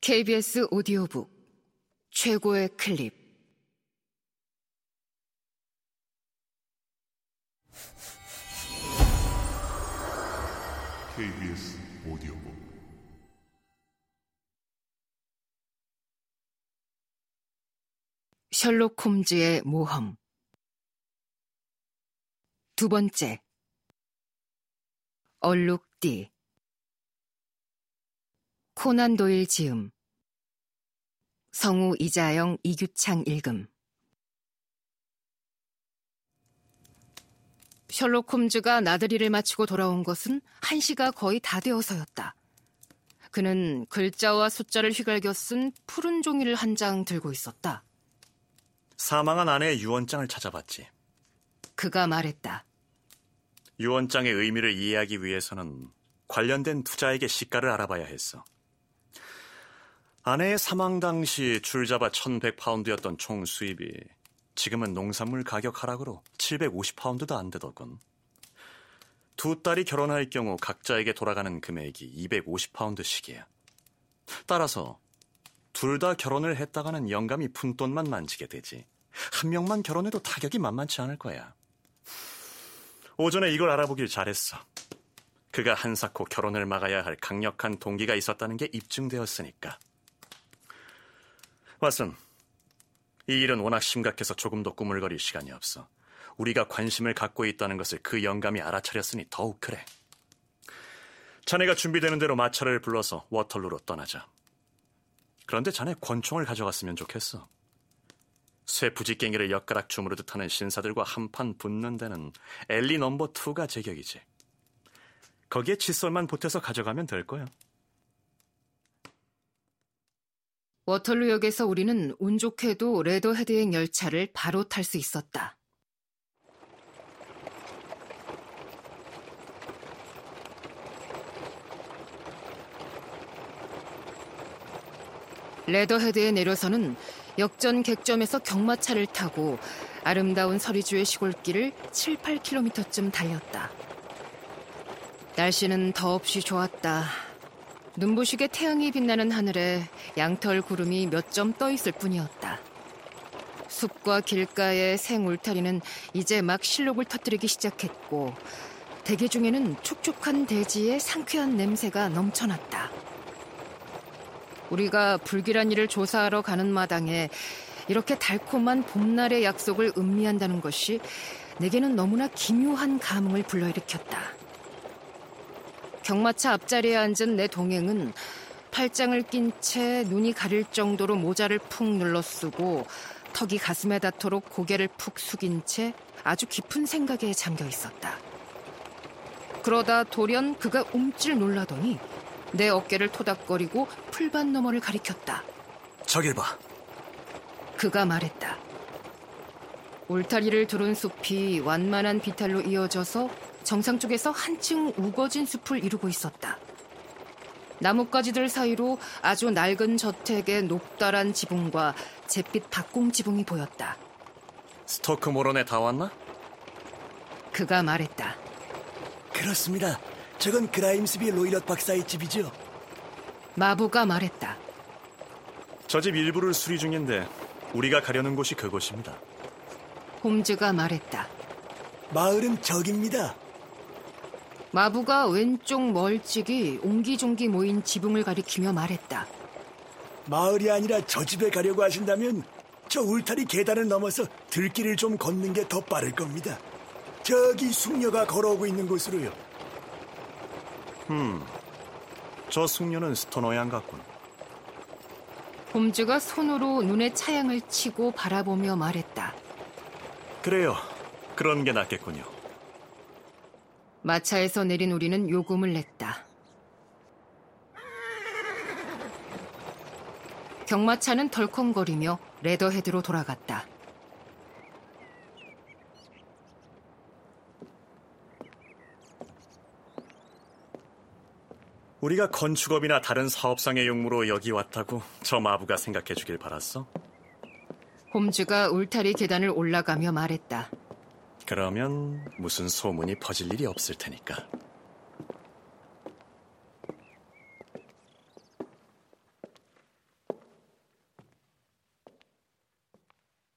KBS 오디오북 최고의 클립. KBS 오디오북. 셜록 홈즈의 모험. 두 번째. 얼룩띠 코난 도일 지음 성우 이자영 이규창 읽음 셜록 홈즈가 나들이를 마치고 돌아온 것은 한시가 거의 다 되어서였다. 그는 글자와 숫자를 휘갈겨 쓴 푸른 종이를 한 장 들고 있었다. 사망한 아내의 유언장을 찾아봤지. 그가 말했다. 유언장의 의미를 이해하기 위해서는 관련된 투자에게 시가를 알아봐야 했어. 아내의 사망 당시 줄잡아 1100파운드였던 총 수입이 지금은 농산물 가격 하락으로 750파운드도 안 되더군. 두 딸이 결혼할 경우 각자에게 돌아가는 금액이 250파운드씩이야. 따라서 둘 다 결혼을 했다가는 영감이 푼돈만 만지게 되지. 한 명만 결혼해도 타격이 만만치 않을 거야. 오전에 이걸 알아보길 잘했어. 그가 한사코 결혼을 막아야 할 강력한 동기가 있었다는 게 입증되었으니까. 왓슨, 이 일은 워낙 심각해서 조금 더 꾸물거릴 시간이 없어. 우리가 관심을 갖고 있다는 것을 그 영감이 알아차렸으니 더욱 그래. 자네가 준비되는 대로 마차를 불러서 워털루로 떠나자. 그런데 자네 권총을 가져갔으면 좋겠어. 쇠 부지깽이를 엿가락 주무르듯 하는 신사들과 한판 붙는 데는 엘리 넘버 2가 제격이지. 거기에 칫솔만 보태서 가져가면 될 거야. 워털루역에서 우리는 운 좋게도 레더헤드행 열차를 바로 탈 수 있었다. 레더헤드에 내려서는 역전 객점에서 경마차를 타고 아름다운 서리주의 시골길을 7, 8km쯤 달렸다. 날씨는 더없이 좋았다. 눈부시게 태양이 빛나는 하늘에 양털 구름이 몇 점 떠 있을 뿐이었다. 숲과 길가의 생 울타리는 이제 막 실록을 터뜨리기 시작했고 대기 중에는 촉촉한 대지의 상쾌한 냄새가 넘쳐났다. 우리가 불길한 일을 조사하러 가는 마당에 이렇게 달콤한 봄날의 약속을 음미한다는 것이 내게는 너무나 기묘한 감흥을 불러일으켰다. 경마차 앞자리에 앉은 내 동행은 팔짱을 낀 채 눈이 가릴 정도로 모자를 푹 눌러 쓰고 턱이 가슴에 닿도록 고개를 푹 숙인 채 아주 깊은 생각에 잠겨 있었다. 그러다 돌연 그가 움찔 놀라더니 내 어깨를 토닥거리고 풀밭 너머를 가리켰다. 저길 봐. 그가 말했다. 울타리를 두른 숲이 완만한 비탈로 이어져서 정상 쪽에서 한층 우거진 숲을 이루고 있었다. 나뭇가지들 사이로 아주 낡은 저택의 높다란 지붕과 잿빛 박공 지붕이 보였다. 스토크 모론에 다 왔나? 그가 말했다. 그렇습니다. 저건 그라임스비 로이럿 박사의 집이죠. 마부가 말했다. 저 집 일부를 수리 중인데 우리가 가려는 곳이 그곳입니다. 홈즈가 말했다. 마을은 저깁니다. 마부가 왼쪽 멀찍이 옹기종기 모인 지붕을 가리키며 말했다. 마을이 아니라 저 집에 가려고 하신다면 저 울타리 계단을 넘어서 들길을 좀 걷는 게 더 빠를 겁니다. 저기 숙녀가 걸어오고 있는 곳으로요. 저 숙녀는 스토너 양 같군. 홈즈가 손으로 눈에 차양을 치고 바라보며 말했다. 그래요. 그런 게 낫겠군요. 마차에서 내린 우리는 요금을 냈다. 경마차는 덜컹거리며 레더헤드로 돌아갔다. 우리가 건축업이나 다른 사업상의 용무로 여기 왔다고 저 마부가 생각해 주길 바랐어? 홈즈가 울타리 계단을 올라가며 말했다. 그러면 무슨 소문이 퍼질 일이 없을 테니까.